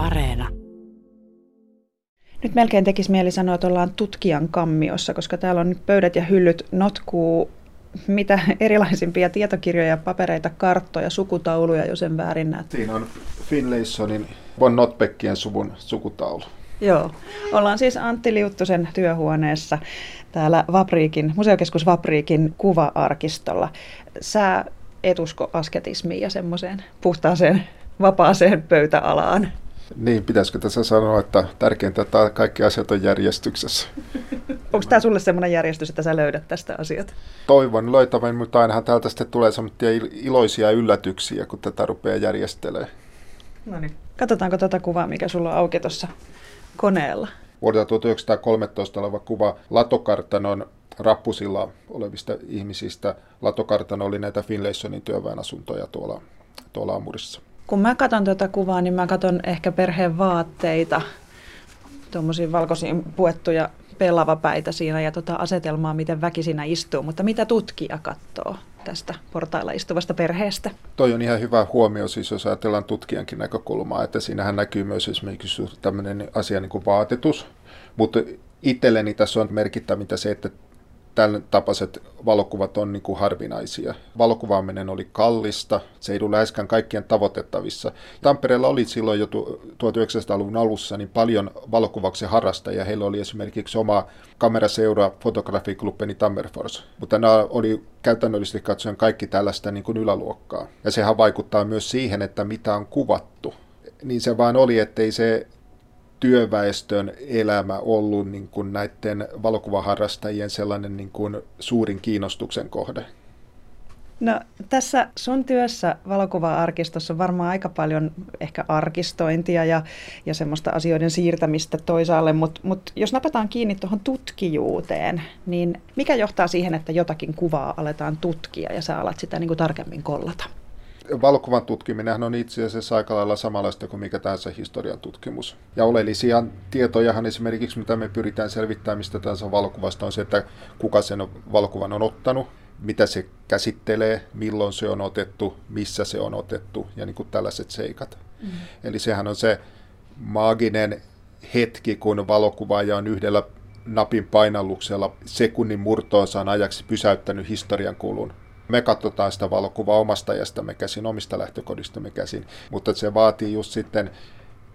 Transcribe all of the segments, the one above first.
Areena. Nyt melkein tekisi mieli sanoa, että ollaan tutkijan kammiossa, koska täällä on nyt pöydät ja hyllyt notkuu mitä erilaisimpia tietokirjoja, papereita, karttoja, sukutauluja, jos en väärin näe. Siinä on Finlaysonin von Notbeckien suvun sukutaulu. Joo. Ollaan siis Antti Liuttusen työhuoneessa täällä Vapriikin, museokeskus Vapriikin kuva-arkistolla. Sä et usko asketismiin ja semmoiseen puhtaaseen vapaaseen pöytäalaan. Niin, pitäisikö tässä sanoa, että tärkeintä, että kaikki asiat on järjestyksessä. Onko tämä sulle semmoinen järjestys, että sä löydät tästä asiat? Toivon löytävän, mutta ainahan täältä sitten tulee semmoisia iloisia yllätyksiä, kun tätä rupeaa järjestelemään. No niin. Katsotaanko tuota kuvaa, mikä sulla on auki tuossa koneella? Vuodelta 1913 oleva kuva Latokartanon rappusilla olevista ihmisistä. Latokartano oli näitä Finlaysonin työväenasuntoja tuolla, tuolla Amurissa. Kun mä katson tuota kuvaa, niin mä katson ehkä perheen vaatteita, tuommoisia valkoisiin puettuja pellavapäitä siinä ja tota asetelmaa, miten väki siinä istuu. Mutta mitä tutkija katsoo tästä portailla istuvasta perheestä? Toi on ihan hyvä huomio, siis jos ajatellaan tutkijankin näkökulmaa, että siinähän näkyy myös esimerkiksi tämmöinen asia niin kuin vaatetus. Mutta itselleni tässä on merkittävintä se, että tämän tapaiset valokuvat on niin kuin harvinaisia. Valokuvaaminen oli kallista, se ei ollut läheskään kaikkien tavoitettavissa. Tampereella oli silloin jo 1900-luvun alussa niin paljon valokuvauksen harrastajia. Heillä oli esimerkiksi oma kameraseura fotografiklubbeni Tammerfors, mutta nämä oli käytännöllisesti katsoen kaikki tällaista niin kuin yläluokkaa. Ja sehän vaikuttaa myös siihen, että mitä on kuvattu. Niin se vaan oli, ettei se työväestön elämä ollut niin kuin näiden valokuvaharrastajien sellainen niin kuin suurin kiinnostuksen kohde? No tässä sun työssä valokuva-arkistossa on varmaan aika paljon ehkä arkistointia ja, ja semmoista asioiden siirtämistä toisaalle, mutta mut jos napataan kiinni tuohon tutkijuuteen, niin mikä johtaa siihen, että jotakin kuvaa aletaan tutkia ja sä alat sitä niin kuin tarkemmin kollata? Valokuvan tutkiminen on itse asiassa aika lailla samanlaista kuin mikä tahansa historian tutkimus. Ja oleellisia tietojahan esimerkiksi, mitä me pyritään selvittämään mistä tahansa valokuvasta, on se, että kuka sen valokuvan on ottanut, mitä se käsittelee, milloin se on otettu, missä se on otettu ja niin kuin tällaiset seikat. Mm. Eli sehän on se maaginen hetki, kun valokuvaaja on yhdellä napin painalluksella sekunnin murtoosan ajaksi pysäyttänyt historian kulun me katsotaan sitä valokuvaa omasta ajastamme käsin, omista lähtökodistamme käsin, mutta se vaatii just sitten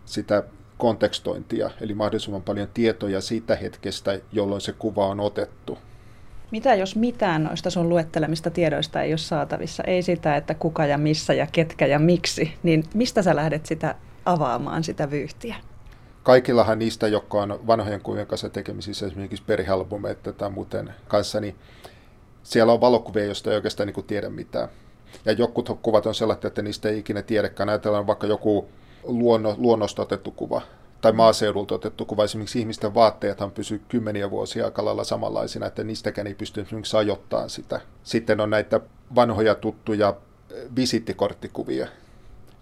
sitä kontekstointia, eli mahdollisimman paljon tietoja siitä hetkestä, jolloin se kuva on otettu. Mitä jos mitään noista sun luettelemista tiedoista ei ole saatavissa? Ei sitä, että kuka ja missä ja ketkä ja miksi, niin mistä sä lähdet sitä avaamaan, sitä vyyhtiä? Kaikillahan niistä, jotka on vanhojen kuvien kanssa tekemisissä, esimerkiksi perihalbumeita tai muuten kanssa, niin siellä on valokuvia, joista ei oikeastaan niin tiedä mitään. Ja jokut kuvat on sellaisia, että niistä ei ikinä tiedäkään. Ajatellaan vaikka joku luonno, luonnosta otettu kuva tai maaseudulta otettu kuva. Esimerkiksi ihmisten vaatteethan pysyy kymmeniä vuosia aika lailla samanlaisina, että niistäkään ei pysty esimerkiksi ajoittamaan sitä. Sitten on näitä vanhoja tuttuja visittikorttikuvia,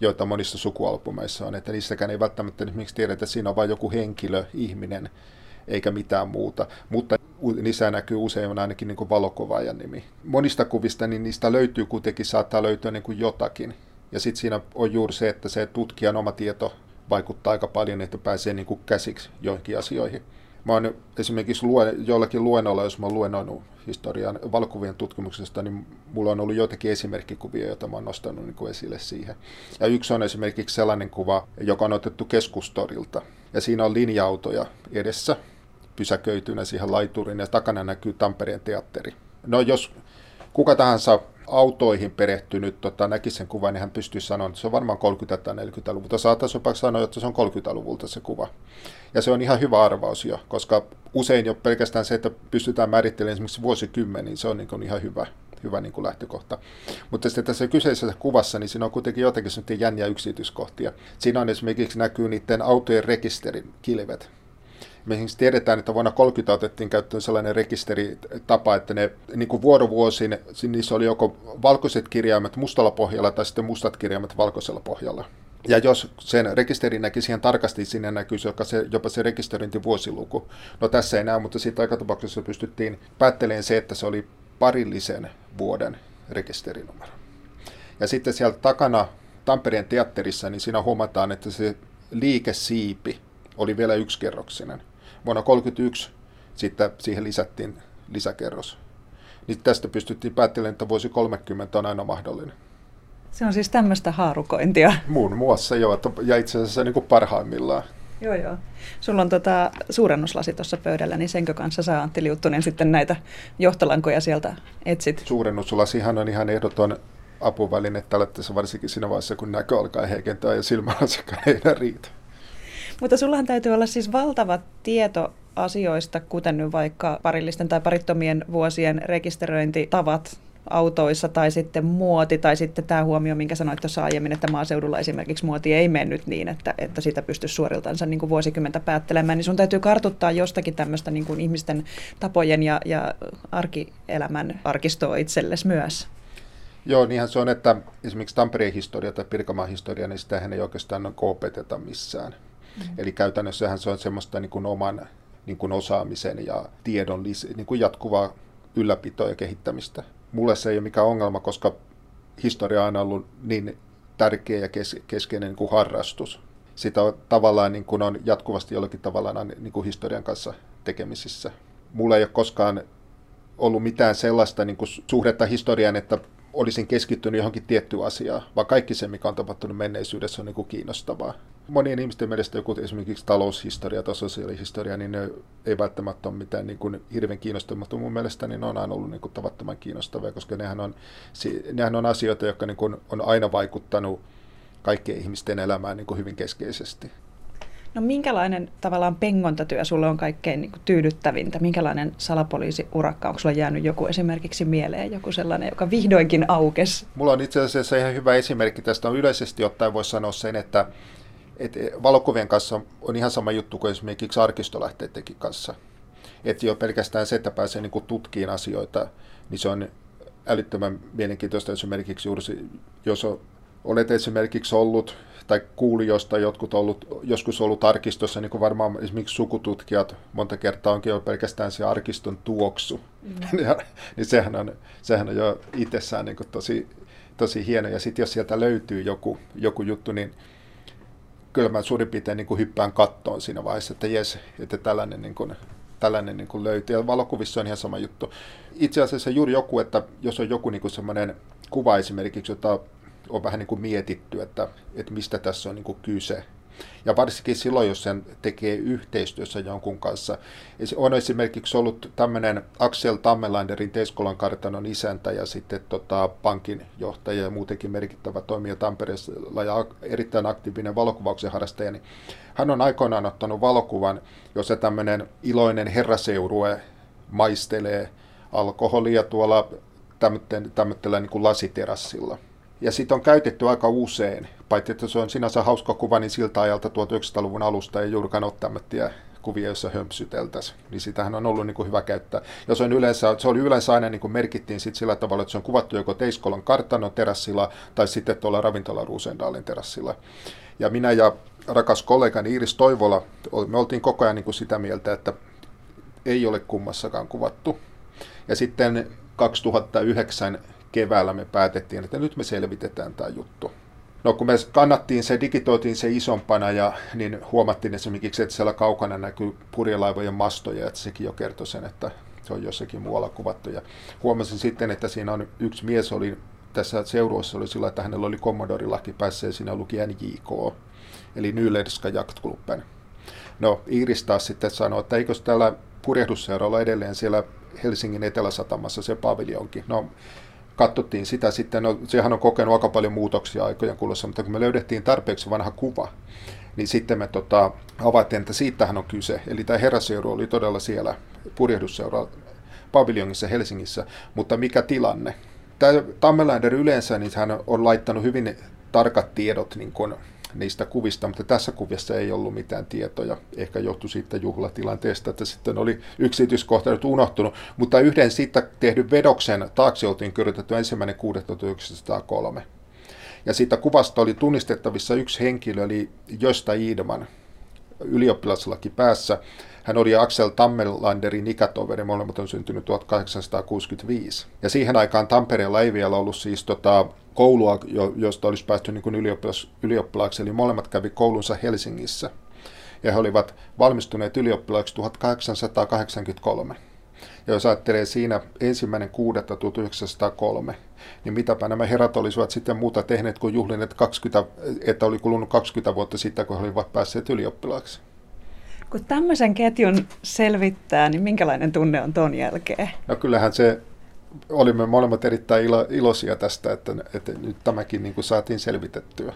joita monissa sukualbumeissa on, että niistäkään ei välttämättä esimerkiksi tiedetä, että siinä on vain joku henkilö, ihminen, eikä mitään muuta. Mutta niissä näkyy usein ainakin niin valokuvaajan nimi. Monista kuvista niin niistä löytyy kuitenkin, saattaa löytyä niin kuin jotakin. Ja sitten siinä on juuri se, että se tutkijan oma tieto vaikuttaa aika paljon, että pääsee niin kuin käsiksi joihinkin asioihin. Mä oon esimerkiksi luen, jollakin luennolla, jos mä oon luennoinut historian valokuvien tutkimuksesta, niin mulla on ollut joitakin esimerkkikuvia, joita mä oon nostanut niin kuin esille siihen. Ja yksi on esimerkiksi sellainen kuva, joka on otettu keskustorilta. Ja siinä on linja-autoja edessä, pysäköitynä siihen laiturin ja takana näkyy Tampereen teatteri. No jos kuka tahansa autoihin perehtynyt tota, näki sen kuvan, niin hän pystyy sanoa, että se on varmaan 30- tai 40-luvulta. Saattaisi jopa sanoa, että se on 30-luvulta se kuva. Ja se on ihan hyvä arvaus jo, koska usein jo pelkästään se, että pystytään määrittelemään esimerkiksi vuosikymmeniin, niin se on niin kuin ihan hyvä, hyvä niin kuin lähtökohta. Mutta sitten tässä kyseisessä kuvassa, niin siinä on kuitenkin jotenkin jänniä yksityiskohtia. Siinä on esimerkiksi näkyy niiden autojen rekisterin kilvet. Me esimerkiksi tiedetään, että vuonna 30 otettiin käyttöön sellainen rekisteritapa, että ne niin kuin vuorovuosin, niissä oli joko valkoiset kirjaimet mustalla pohjalla tai sitten mustat kirjaimet valkoisella pohjalla. Ja jos sen rekisterin näki siihen tarkasti, sinne näkyisi jopa se, jopa se rekisteröintivuosiluku. No tässä ei näy, mutta siitä aikatapauksessa pystyttiin päättelemään se, että se oli parillisen vuoden rekisterinumero. Ja sitten siellä takana Tampereen teatterissa, niin siinä huomataan, että se liikesiipi oli vielä yksikerroksinen. Vuonna 1931 sitten siihen lisättiin lisäkerros. Niin tästä pystyttiin päättelemään, että vuosi 30 on aina mahdollinen. Se on siis tämmöistä haarukointia. Muun muassa joo, ja itse asiassa niin kuin parhaimmillaan. Joo, joo. Sulla on tota suurennuslasi tuossa pöydällä, niin senkö kanssa sä Antti Liuttunen sitten näitä johtolankoja sieltä etsit? Suurennuslasihan on ihan ehdoton apuväline tällaisessa varsinkin siinä vaiheessa, kun näkö alkaa heikentää ja silmälasikaan ei enää riitä. Mutta sullahan täytyy olla siis valtava tieto asioista, kuten nyt vaikka parillisten tai parittomien vuosien rekisteröintitavat autoissa tai sitten muoti tai sitten tämä huomio, minkä sanoit tuossa aiemmin, että maaseudulla esimerkiksi muoti ei mennyt niin, että, että sitä pystyisi suoriltansa niin kuin vuosikymmentä päättelemään, niin sun täytyy kartuttaa jostakin tämmöistä niin kuin ihmisten tapojen ja, ja arkielämän arkistoa itsellesi myös. Joo, niinhän se on, että esimerkiksi Tampereen historia tai Pirkanmaan historia, niin sitä ei oikeastaan opeteta missään. Mm-hmm. Eli käytännössähän se on semmoista niin kuin oman niin kuin osaamisen ja tiedon niin kuin jatkuvaa ylläpitoa ja kehittämistä. Mulle se ei ole mikään ongelma, koska historia on aina ollut niin tärkeä ja kes- keskeinen niin kuin harrastus. Sitä on, tavallaan niin kuin on jatkuvasti jollakin tavalla niin kuin historian kanssa tekemisissä. Mulla ei ole koskaan ollut mitään sellaista niin kuin suhdetta historiaan, että olisin keskittynyt johonkin tiettyyn asiaan, vaan kaikki se, mikä on tapahtunut menneisyydessä, on niin kuin kiinnostavaa. Monien ihmisten mielestä joku esimerkiksi taloushistoria tai sosiaalihistoria, niin ne ei välttämättä ole mitään niin kuin hirveän kiinnostavaa, mutta mun mielestä niin ne on aina ollut niin kuin tavattoman kiinnostavia, koska nehän on, nehän on asioita, jotka niin kuin on aina vaikuttanut kaikkien ihmisten elämään niin kuin hyvin keskeisesti. No minkälainen tavallaan pengontatyö sulle on kaikkein niin kuin, tyydyttävintä? Minkälainen salapoliisiurakka? Onko sulla jäänyt joku esimerkiksi mieleen, joku sellainen, joka vihdoinkin aukesi? Mulla on itse asiassa ihan hyvä esimerkki tästä. On yleisesti ottaen voisi sanoa sen, että, että valokuvien kanssa on ihan sama juttu kuin esimerkiksi arkistolähteidenkin kanssa. Että jo pelkästään se, että pääsee niin kuin tutkiin asioita, niin se on älyttömän mielenkiintoista esimerkiksi juuri, jos on, olet esimerkiksi ollut tai kuulijoista jotkut ollut, joskus ollut arkistossa, niin kuin varmaan esimerkiksi sukututkijat monta kertaa onkin jo pelkästään se arkiston tuoksu. Mm. ja, niin sehän on, sehän on jo itsessään niin kuin tosi, tosi hieno. Ja sitten jos sieltä löytyy joku, joku juttu, niin kyllä mä suurin piirtein niin kuin hyppään kattoon siinä vaiheessa, että jes, että tällainen, niin kuin, tällainen niin kuin löytyy. Ja valokuvissa on ihan sama juttu. Itse asiassa juuri joku, että jos on joku niin kuin semmoinen kuva esimerkiksi, jota on vähän niin kuin mietitty, että, että mistä tässä on niin kuin kyse. Ja varsinkin silloin, jos sen tekee yhteistyössä jonkun kanssa. On esimerkiksi ollut tämmöinen Axel Tammelanderin Teiskolan kartanon isäntä ja sitten tota, pankin johtaja ja muutenkin merkittävä toimija Tampereella ja erittäin aktiivinen valokuvauksen harrastaja. Niin hän on aikoinaan ottanut valokuvan, jossa tämmöinen iloinen herraseurue maistelee alkoholia tuolla tämmöisellä niin lasiterassilla. Ja sitä on käytetty aika usein, paitsi että se on sinänsä hauska kuva, niin siltä ajalta 1900-luvun alusta ei juurikaan ole tämmöisiä kuvia, joissa hömpsyteltäisiin, niin sitähän on ollut niin kuin hyvä käyttää. Ja se, on yleensä, se oli yleensä aina niin kuin merkittiin sit sillä tavalla, että se on kuvattu joko Teiskolan kartanon terassilla tai sitten tuolla ravintola Ruusendaalin terassilla. Ja minä ja rakas kollegani Iiris Toivola, me oltiin koko ajan niin kuin sitä mieltä, että ei ole kummassakaan kuvattu. Ja sitten 2009 keväällä me päätettiin, että nyt me selvitetään tämä juttu. No kun me kannattiin se, digitoitiin se isompana ja niin huomattiin esimerkiksi, että siellä kaukana näkyy purjelaivojen mastoja, että sekin jo kertoi sen, että se on jossakin muualla kuvattu. Ja huomasin sitten, että siinä on yksi mies oli tässä seuruessa oli sillä, että hänellä oli Commodore-laki päässä ja siinä luki NJK, eli Nyledska Jaktklubben. No Iiris taas sitten sanoi, että eikös täällä purjehdusseuralla edelleen siellä Helsingin eteläsatamassa se paviljonki. No katsottiin sitä sitten, no sehän on kokenut aika paljon muutoksia aikojen kuluessa, mutta kun me löydettiin tarpeeksi vanha kuva, niin sitten me tota, havaittiin, että siitähän on kyse. Eli tämä herraseuru oli todella siellä purjehdusseura paviljongissa Helsingissä, mutta mikä tilanne? Tämä Tammeländer yleensä, niin hän on laittanut hyvin tarkat tiedot niin kuin niistä kuvista, mutta tässä kuvissa ei ollut mitään tietoja. Ehkä johtui siitä juhlatilanteesta, että sitten oli yksityiskohta nyt unohtunut, mutta yhden siitä tehdyn vedoksen taakse oltiin kirjoitettu ensimmäinen 1903. Ja siitä kuvasta oli tunnistettavissa yksi henkilö, eli Josta Iidman, ylioppilaslaki päässä. Hän oli Axel Tammelanderin ikätoveri, molemmat on syntynyt 1865. Ja siihen aikaan Tampereella ei vielä ollut siis tota, koulua, josta olisi päästy niin kuin ylioppilas, ylioppilaaksi, eli molemmat kävi koulunsa Helsingissä. Ja he olivat valmistuneet ylioppilaaksi 1883. Ja jos ajattelee siinä ensimmäinen 1903, niin mitäpä nämä herrat olisivat sitten muuta tehneet kuin juhlineet 20, että oli kulunut 20 vuotta sitten, kun he olivat päässeet ylioppilaaksi. Kun tämmöisen ketjun selvittää, niin minkälainen tunne on ton jälkeen? No kyllähän se, olimme molemmat erittäin ilo, iloisia tästä, että, että nyt tämäkin niin kuin saatiin selvitettyä.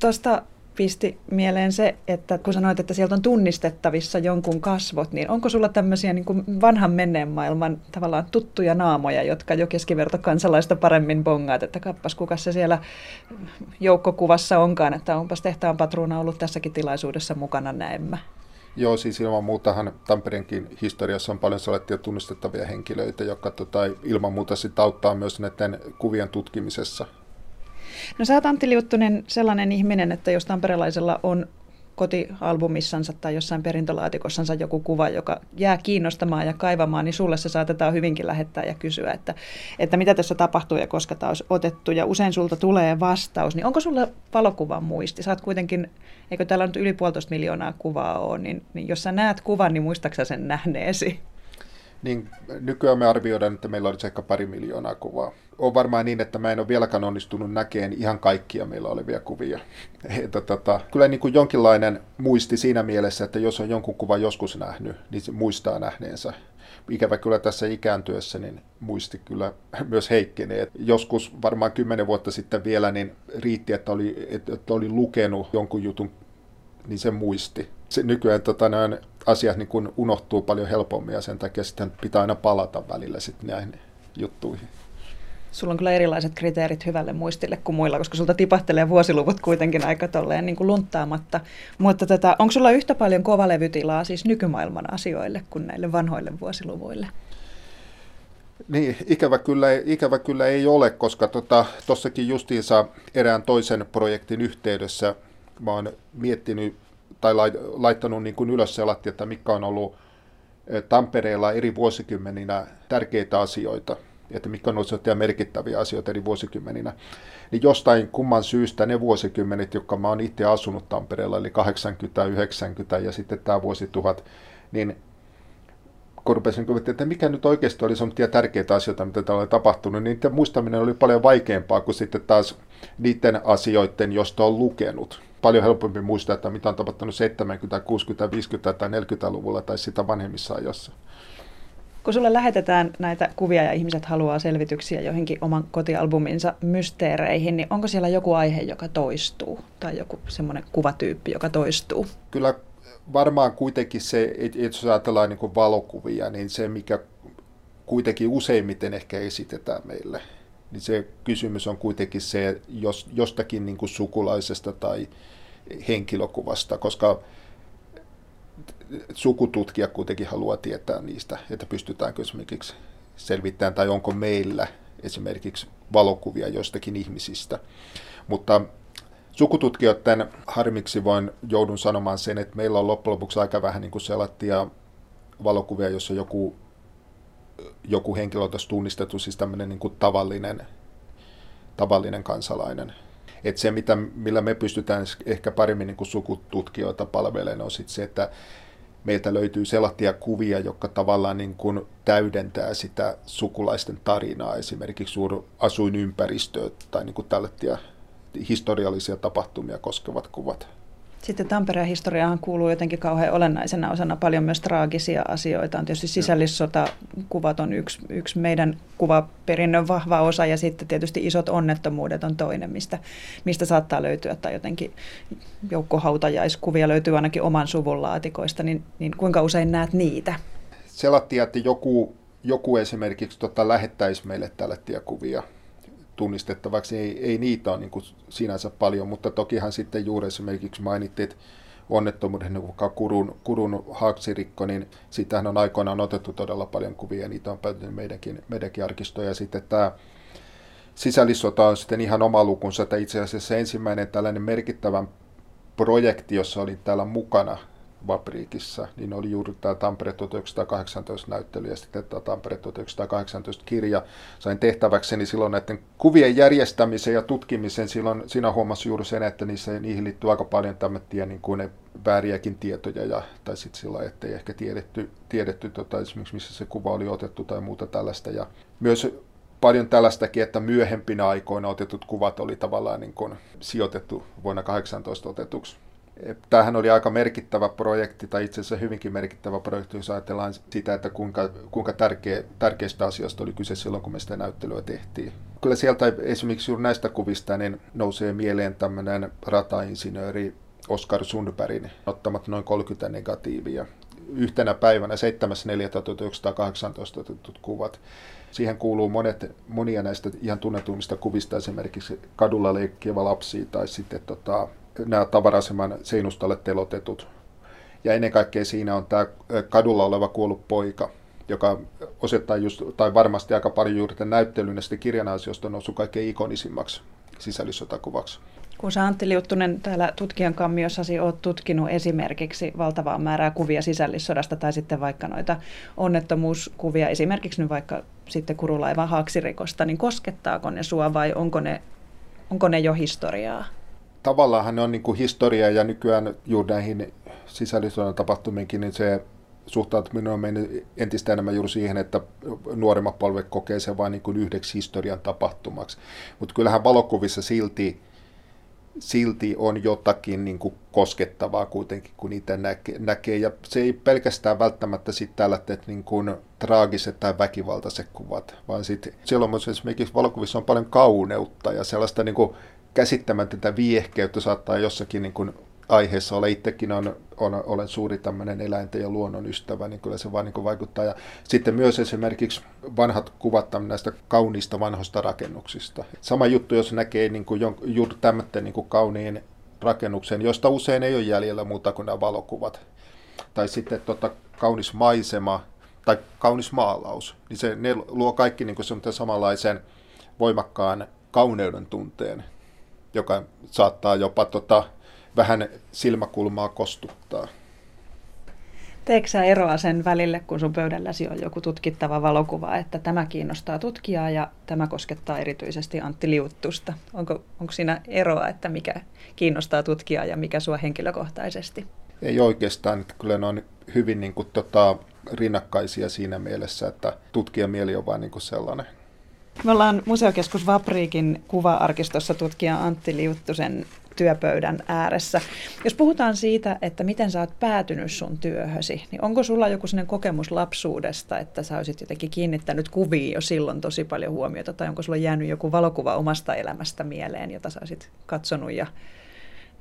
Tuosta pisti mieleen se, että kun sanoit, että sieltä on tunnistettavissa jonkun kasvot, niin onko sulla tämmöisiä niin kuin vanhan menneen maailman tavallaan tuttuja naamoja, jotka jo keskiverto kansalaista paremmin bongaat, että kappas kuka se siellä joukkokuvassa onkaan, että onpas tehtaan patruuna ollut tässäkin tilaisuudessa mukana näemmä. Joo, siis ilman muutahan Tampereenkin historiassa on paljon sellaisia tunnistettavia henkilöitä, jotka tota, ilman muuta sitten auttaa myös näiden kuvien tutkimisessa. No sä oot Antti Liuttunen sellainen ihminen, että jos tamperelaisella on kotialbumissansa tai jossain perintölaatikossansa joku kuva, joka jää kiinnostamaan ja kaivamaan, niin sulle se saatetaan hyvinkin lähettää ja kysyä, että, että mitä tässä tapahtuu ja koska tämä olisi otettu. Ja usein sulta tulee vastaus. Niin onko sulla valokuvan muisti? Saat kuitenkin, eikö täällä nyt yli puolitoista miljoonaa kuvaa ole, niin, niin jos sä näet kuvan, niin muistaaksä sen nähneesi? Niin nykyään me arvioidaan, että meillä olisi ehkä pari miljoonaa kuvaa. On varmaan niin, että mä en ole vieläkään onnistunut näkemään ihan kaikkia meillä olevia kuvia. Että, tota, kyllä niin kuin jonkinlainen muisti siinä mielessä, että jos on jonkun kuvan joskus nähnyt, niin se muistaa nähneensä. Ikävä kyllä tässä ikääntyessä, niin muisti kyllä myös heikkenee. Joskus varmaan kymmenen vuotta sitten vielä, niin riitti, että oli, että oli lukenut jonkun jutun, niin se muisti. Se nykyään tota, nämä asiat niin kun unohtuu paljon helpommin ja sen takia sitten pitää aina palata välillä sitten näihin juttuihin. Sulla on kyllä erilaiset kriteerit hyvälle muistille kuin muilla, koska sulta tipahtelee vuosiluvut kuitenkin aika tolleen niin kuin lunttaamatta. Mutta tota, onko sulla yhtä paljon kovalevytilaa siis nykymaailman asioille kuin näille vanhoille vuosiluvuille? Niin, ikävä kyllä, ikävä kyllä ei ole, koska tuossakin tota, justiinsa erään toisen projektin yhteydessä mä oon miettinyt tai laittanut niin kuin ylös selatti, että mikä on ollut eh, Tampereella eri vuosikymmeninä tärkeitä asioita, että mikä on ollut merkittäviä asioita eri vuosikymmeninä, niin jostain kumman syystä ne vuosikymmenet, jotka mä oon itse asunut Tampereella, eli 80, 90 ja sitten tämä vuosituhat, niin kun rupesin että mikä nyt oikeasti oli sellaisia tärkeitä asioita, mitä täällä oli tapahtunut, niin niiden muistaminen oli paljon vaikeampaa kuin sitten taas niiden asioiden, josta on lukenut paljon helpompi muistaa, että mitä on tapahtunut 70, 60, 50 tai 40-luvulla tai sitä vanhemmissa ajoissa. Kun sulle lähetetään näitä kuvia ja ihmiset haluaa selvityksiä joihinkin oman kotialbuminsa mysteereihin, niin onko siellä joku aihe, joka toistuu? Tai joku semmoinen kuvatyyppi, joka toistuu? Kyllä varmaan kuitenkin se, että jos ajatellaan niin valokuvia, niin se mikä kuitenkin useimmiten ehkä esitetään meille, niin se kysymys on kuitenkin se jos, jostakin niin kuin sukulaisesta tai henkilökuvasta, koska sukututkija kuitenkin haluaa tietää niistä, että pystytäänkö esimerkiksi selvittämään tai onko meillä esimerkiksi valokuvia joistakin ihmisistä. Mutta sukututkijoiden harmiksi voin joudun sanomaan sen, että meillä on loppujen lopuksi aika vähän niin kuin sellaisia valokuvia, jossa joku, joku henkilö on tunnistettu, siis tämmöinen niin kuin tavallinen, tavallinen kansalainen että se, mitä, millä me pystytään ehkä paremmin niin kuin sukututkijoita palvelemaan, on sit se, että meiltä löytyy sellaisia kuvia, jotka tavallaan niin kuin täydentää sitä sukulaisten tarinaa, esimerkiksi asuinympäristöä tai niin kuin tällaisia historiallisia tapahtumia koskevat kuvat. Sitten Tampereen historiaan kuuluu jotenkin kauhean olennaisena osana paljon myös traagisia asioita. On tietysti sisällissotakuvat on yksi, yksi meidän kuvaperinnön vahva osa ja sitten tietysti isot onnettomuudet on toinen, mistä, mistä saattaa löytyä tai jotenkin joukkohautajaiskuvia löytyy ainakin oman suvun laatikoista, niin, niin kuinka usein näet niitä? Selattiin, että joku, joku esimerkiksi tota, lähettäisi meille tällaisia kuvia tunnistettavaksi. Ei, ei niitä ole niin kuin sinänsä paljon, mutta tokihan sitten juuri esimerkiksi mainittiin onnettomuuden, niin kuin Kurun, Kurun haaksirikko, niin siitähän on aikoinaan otettu todella paljon kuvia, niitä on päätynyt meidänkin, meidänkin arkistoja. Ja sitten tämä sisällissota on sitten ihan oma lukunsa, että itse asiassa ensimmäinen tällainen merkittävä projekti, jossa olin täällä mukana, Vapriikissa, niin oli juuri tämä Tampere 1918 näyttely ja sitten tämä Tampere 1918 kirja. Sain tehtäväkseni silloin näiden kuvien järjestämisen ja tutkimisen. Silloin siinä huomasi juuri sen, että niissä, niihin liittyy aika paljon tämmöisiä niin kuin ne vääriäkin tietoja, ja, tai sitten sillä että ei ehkä tiedetty, tiedetty tota, esimerkiksi missä se kuva oli otettu tai muuta tällaista. Ja myös paljon tällaistakin, että myöhempinä aikoina otetut kuvat oli tavallaan niin kuin sijoitettu vuonna 18 otetuksi. Tämähän oli aika merkittävä projekti, tai itse asiassa hyvinkin merkittävä projekti, jos ajatellaan sitä, että kuinka, kuinka tärkeä, tärkeistä asioista oli kyse silloin, kun me sitä näyttelyä tehtiin. Kyllä sieltä esimerkiksi juuri näistä kuvista niin nousee mieleen tämmöinen ratainsinööri Oskar Sundbergin ottamat noin 30 negatiivia. Yhtenä päivänä 7.4.1918 otetut kuvat. Siihen kuuluu monet, monia näistä ihan tunnetuimmista kuvista, esimerkiksi kadulla leikkivä lapsi tai sitten tota, nämä tavaraseman seinustalle telotetut. Ja ennen kaikkea siinä on tämä kadulla oleva kuollut poika, joka osoittaa just, tai varmasti aika paljon juuri tämän näyttelyn ja sitten kirjan ansiosta noussut kaikkein ikonisimmaksi sisällissotakuvaksi. Kun sä Antti Liuttunen täällä tutkijan kammiossasi oot tutkinut esimerkiksi valtavaa määrää kuvia sisällissodasta tai sitten vaikka noita onnettomuuskuvia, esimerkiksi nyt vaikka sitten kurulaivan haaksirikosta, niin koskettaako ne sua vai onko ne, onko ne jo historiaa? Tavallaan ne on niin kuin historiaa ja nykyään juuri näihin sisällissodan tapahtumiinkin, niin se suhtautuminen on mennyt entistä enemmän juuri siihen, että nuoremmat polvet kokee sen vain niin kuin yhdeksi historian tapahtumaksi. Mutta kyllähän valokuvissa silti silti on jotakin niin kuin koskettavaa kuitenkin, kun niitä näkee, näkee. Ja se ei pelkästään välttämättä sitten tällaiset niin kuin traagiset tai väkivaltaiset kuvat, vaan sitten siellä on myös esimerkiksi valokuvissa on paljon kauneutta ja sellaista niin kuin käsittämätöntä viehkeyttä saattaa jossakin niin kuin aiheessa ole. Itsekin on, on, olen suuri tämmöinen eläinten ja luonnon ystävä, niin kyllä se vaan niin vaikuttaa. Ja sitten myös esimerkiksi vanhat kuvat näistä kauniista vanhoista rakennuksista. Sama juttu, jos näkee niin kuin juuri tämmöinen niin kuin kauniin rakennuksen, josta usein ei ole jäljellä muuta kuin nämä valokuvat. Tai sitten tota, kaunis maisema tai kaunis maalaus, niin se, ne luo kaikki niin kuin samanlaisen voimakkaan kauneuden tunteen, joka saattaa jopa tota, vähän silmäkulmaa kostuttaa. Teekö sä eroa sen välille, kun sun pöydälläsi on joku tutkittava valokuva, että tämä kiinnostaa tutkijaa ja tämä koskettaa erityisesti Antti Liuttusta? Onko, onko siinä eroa, että mikä kiinnostaa tutkijaa ja mikä sua henkilökohtaisesti? Ei oikeastaan, että kyllä ne on hyvin niin kuin, tota, rinnakkaisia siinä mielessä, että tutkijamieli on vain niin kuin sellainen. Me ollaan Museokeskus Vapriikin kuva-arkistossa tutkija Antti Liuttusen työpöydän ääressä. Jos puhutaan siitä, että miten sä oot päätynyt sun työhösi, niin onko sulla joku sellainen kokemus lapsuudesta, että sä olisit jotenkin kiinnittänyt kuviin jo silloin tosi paljon huomiota, tai onko sulla jäänyt joku valokuva omasta elämästä mieleen, jota sä olisit katsonut ja,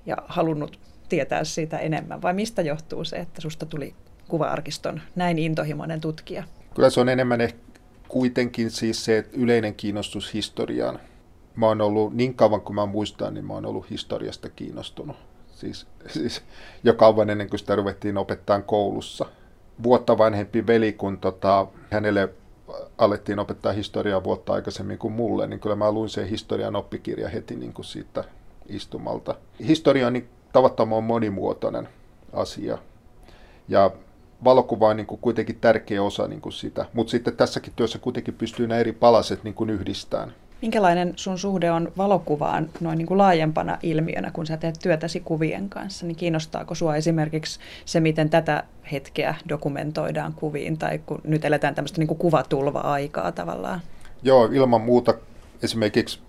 ja halunnut tietää siitä enemmän, vai mistä johtuu se, että susta tuli kuva-arkiston näin intohimoinen tutkija? Kyllä se on enemmän ehkä kuitenkin siis se yleinen kiinnostus historiaan mä oon ollut niin kauan kuin mä muistan, niin mä oon ollut historiasta kiinnostunut. Siis, siis jo kauan ennen kuin sitä ruvettiin opettaa koulussa. Vuotta vanhempi veli, kun tota, hänelle alettiin opettaa historiaa vuotta aikaisemmin kuin mulle, niin kyllä mä luin sen historian oppikirja heti niin kuin siitä istumalta. Historia on niin tavattoman monimuotoinen asia. Ja valokuva on niin kuin kuitenkin tärkeä osa niin kuin sitä, mutta sitten tässäkin työssä kuitenkin pystyy nämä eri palaset niin kuin yhdistämään. Minkälainen sun suhde on valokuvaan noin niin kuin laajempana ilmiönä, kun sä teet työtäsi kuvien kanssa? Niin kiinnostaako sua esimerkiksi se, miten tätä hetkeä dokumentoidaan kuviin, tai kun nyt eletään tämmöistä niin kuin kuvatulva-aikaa tavallaan? Joo, ilman muuta esimerkiksi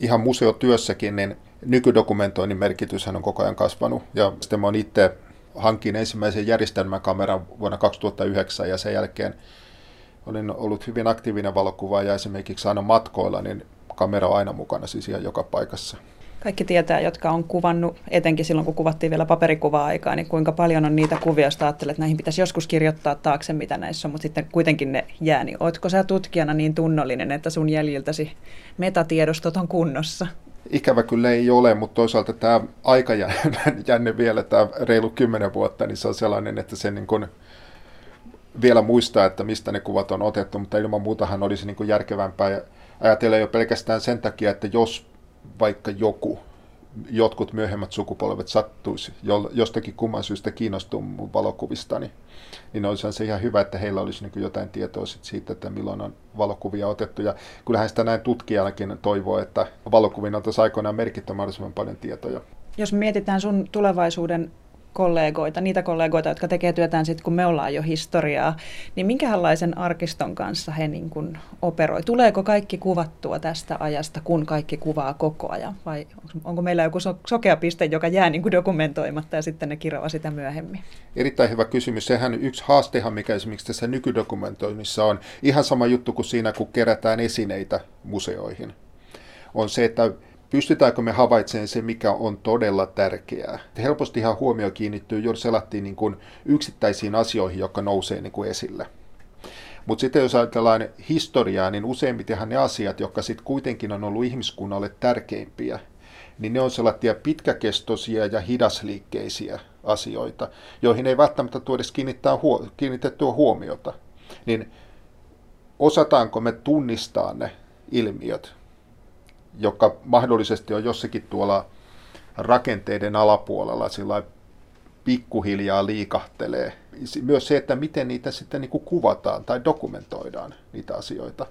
ihan museotyössäkin, niin nykydokumentoinnin merkityshän on koko ajan kasvanut. Ja sitten mä oon itse hankin ensimmäisen järjestelmäkameran vuonna 2009 ja sen jälkeen olin ollut hyvin aktiivinen valokuvaaja esimerkiksi aina matkoilla, niin kamera on aina mukana siis ihan joka paikassa. Kaikki tietää, jotka on kuvannut, etenkin silloin kun kuvattiin vielä paperikuva-aikaa, niin kuinka paljon on niitä kuvia, joista ajattelet, että näihin pitäisi joskus kirjoittaa taakse, mitä näissä on, mutta sitten kuitenkin ne jää. Niin ootko sä tutkijana niin tunnollinen, että sun jäljiltäsi metatiedostot on kunnossa? Ikävä kyllä ei ole, mutta toisaalta tämä aikajänne vielä, tämä reilu kymmenen vuotta, niin se on sellainen, että se niin kuin vielä muistaa, että mistä ne kuvat on otettu, mutta ilman muutahan olisi niin kuin järkevämpää ajatella jo pelkästään sen takia, että jos vaikka joku jotkut myöhemmät sukupolvet sattuisi jostakin kumman syystä kiinnostua mun valokuvistani, niin olisi se ihan hyvä, että heillä olisi niin jotain tietoa siitä, että milloin on valokuvia otettu. Ja kyllähän sitä näin tutkijallakin toivoo, että valokuvin oltaisiin aikoinaan merkitty mahdollisimman paljon tietoja. Jos mietitään sun tulevaisuuden kollegoita, niitä kollegoita, jotka tekee työtään sitten, kun me ollaan jo historiaa, niin minkälaisen arkiston kanssa he niin kuin operoi? Tuleeko kaikki kuvattua tästä ajasta, kun kaikki kuvaa koko ajan? Vai onko meillä joku sokea piste, joka jää niin kuin dokumentoimatta ja sitten ne kirjoaa sitä myöhemmin? Erittäin hyvä kysymys. Sehän yksi haastehan, mikä esimerkiksi tässä nykydokumentoinnissa on, ihan sama juttu kuin siinä, kun kerätään esineitä museoihin, on se, että pystytäänkö me havaitsemaan se, mikä on todella tärkeää. Helposti ihan huomio kiinnittyy juuri selattiin niin kuin yksittäisiin asioihin, jotka nousee niin kuin esille. Mutta sitten jos ajatellaan historiaa, niin useimmitenhan ne asiat, jotka sitten kuitenkin on ollut ihmiskunnalle tärkeimpiä, niin ne on sellaisia pitkäkestoisia ja hidasliikkeisiä asioita, joihin ei välttämättä tule edes kiinnittää huo- kiinnitettyä huomiota. Niin osataanko me tunnistaa ne ilmiöt joka mahdollisesti on jossakin tuolla rakenteiden alapuolella sillä pikkuhiljaa liikahtelee. Myös se, että miten niitä sitten niin kuin kuvataan tai dokumentoidaan niitä asioita.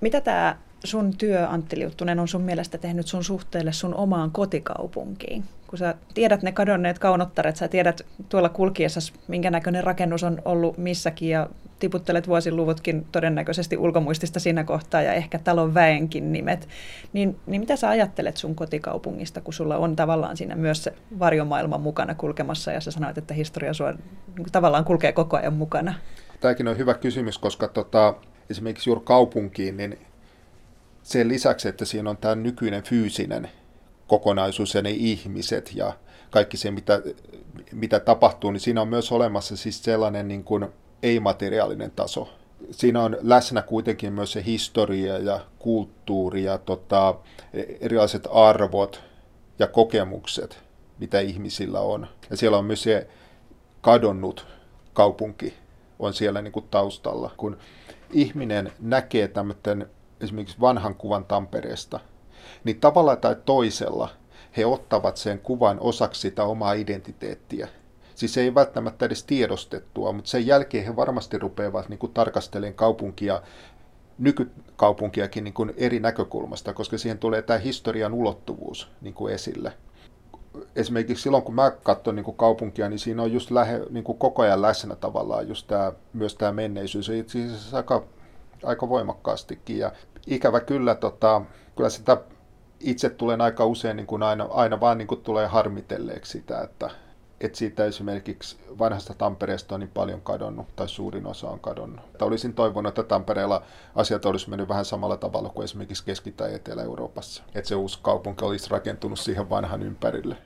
Mitä tämä sun työ, Antti Liuttunen, on sun mielestä tehnyt sun suhteelle sun omaan kotikaupunkiin? Kun sä tiedät ne kadonneet kaunottaret, sä tiedät tuolla kulkiessa, minkä näköinen rakennus on ollut missäkin ja tiputtelet vuosiluvutkin todennäköisesti ulkomuistista siinä kohtaa ja ehkä talon väenkin nimet, niin, niin mitä sä ajattelet sun kotikaupungista, kun sulla on tavallaan siinä myös se varjomaailma mukana kulkemassa ja sä sanoit, että historia sua niin tavallaan kulkee koko ajan mukana? Tämäkin on hyvä kysymys, koska tota, esimerkiksi juuri kaupunkiin, niin sen lisäksi, että siinä on tämä nykyinen fyysinen kokonaisuus ja ne ihmiset ja kaikki se, mitä, mitä tapahtuu, niin siinä on myös olemassa siis sellainen niin kuin ei-materiaalinen taso. Siinä on läsnä kuitenkin myös se historia ja kulttuuri ja tota, erilaiset arvot ja kokemukset, mitä ihmisillä on. Ja siellä on myös se kadonnut kaupunki on siellä niin kuin taustalla. Kun ihminen näkee tämmöisen esimerkiksi vanhan kuvan Tampereesta, niin tavalla tai toisella he ottavat sen kuvan osaksi sitä omaa identiteettiä. Siis ei välttämättä edes tiedostettua, mutta sen jälkeen he varmasti rupeavat niin kuin tarkastelemaan kaupunkia, nykykaupunkiakin niin kuin eri näkökulmasta, koska siihen tulee tämä historian ulottuvuus niin kuin esille. Esimerkiksi silloin, kun mä katson niin kaupunkia, niin siinä on just lähe, niin kuin koko ajan läsnä tavallaan just tämä, myös tämä menneisyys. Itse asiassa aika, aika voimakkaastikin. Ja ikävä kyllä, tota, kyllä sitä itse tulen aika usein niin kuin aina, aina vaan niin kuin tulee harmitelleeksi sitä, että, että siitä esimerkiksi vanhasta Tampereesta on niin paljon kadonnut, tai suurin osa on kadonnut. Että olisin toivonut, että Tampereella asiat olisi mennyt vähän samalla tavalla kuin esimerkiksi Keski- tai Etelä-Euroopassa. Että se uusi kaupunki olisi rakentunut siihen vanhan ympärille.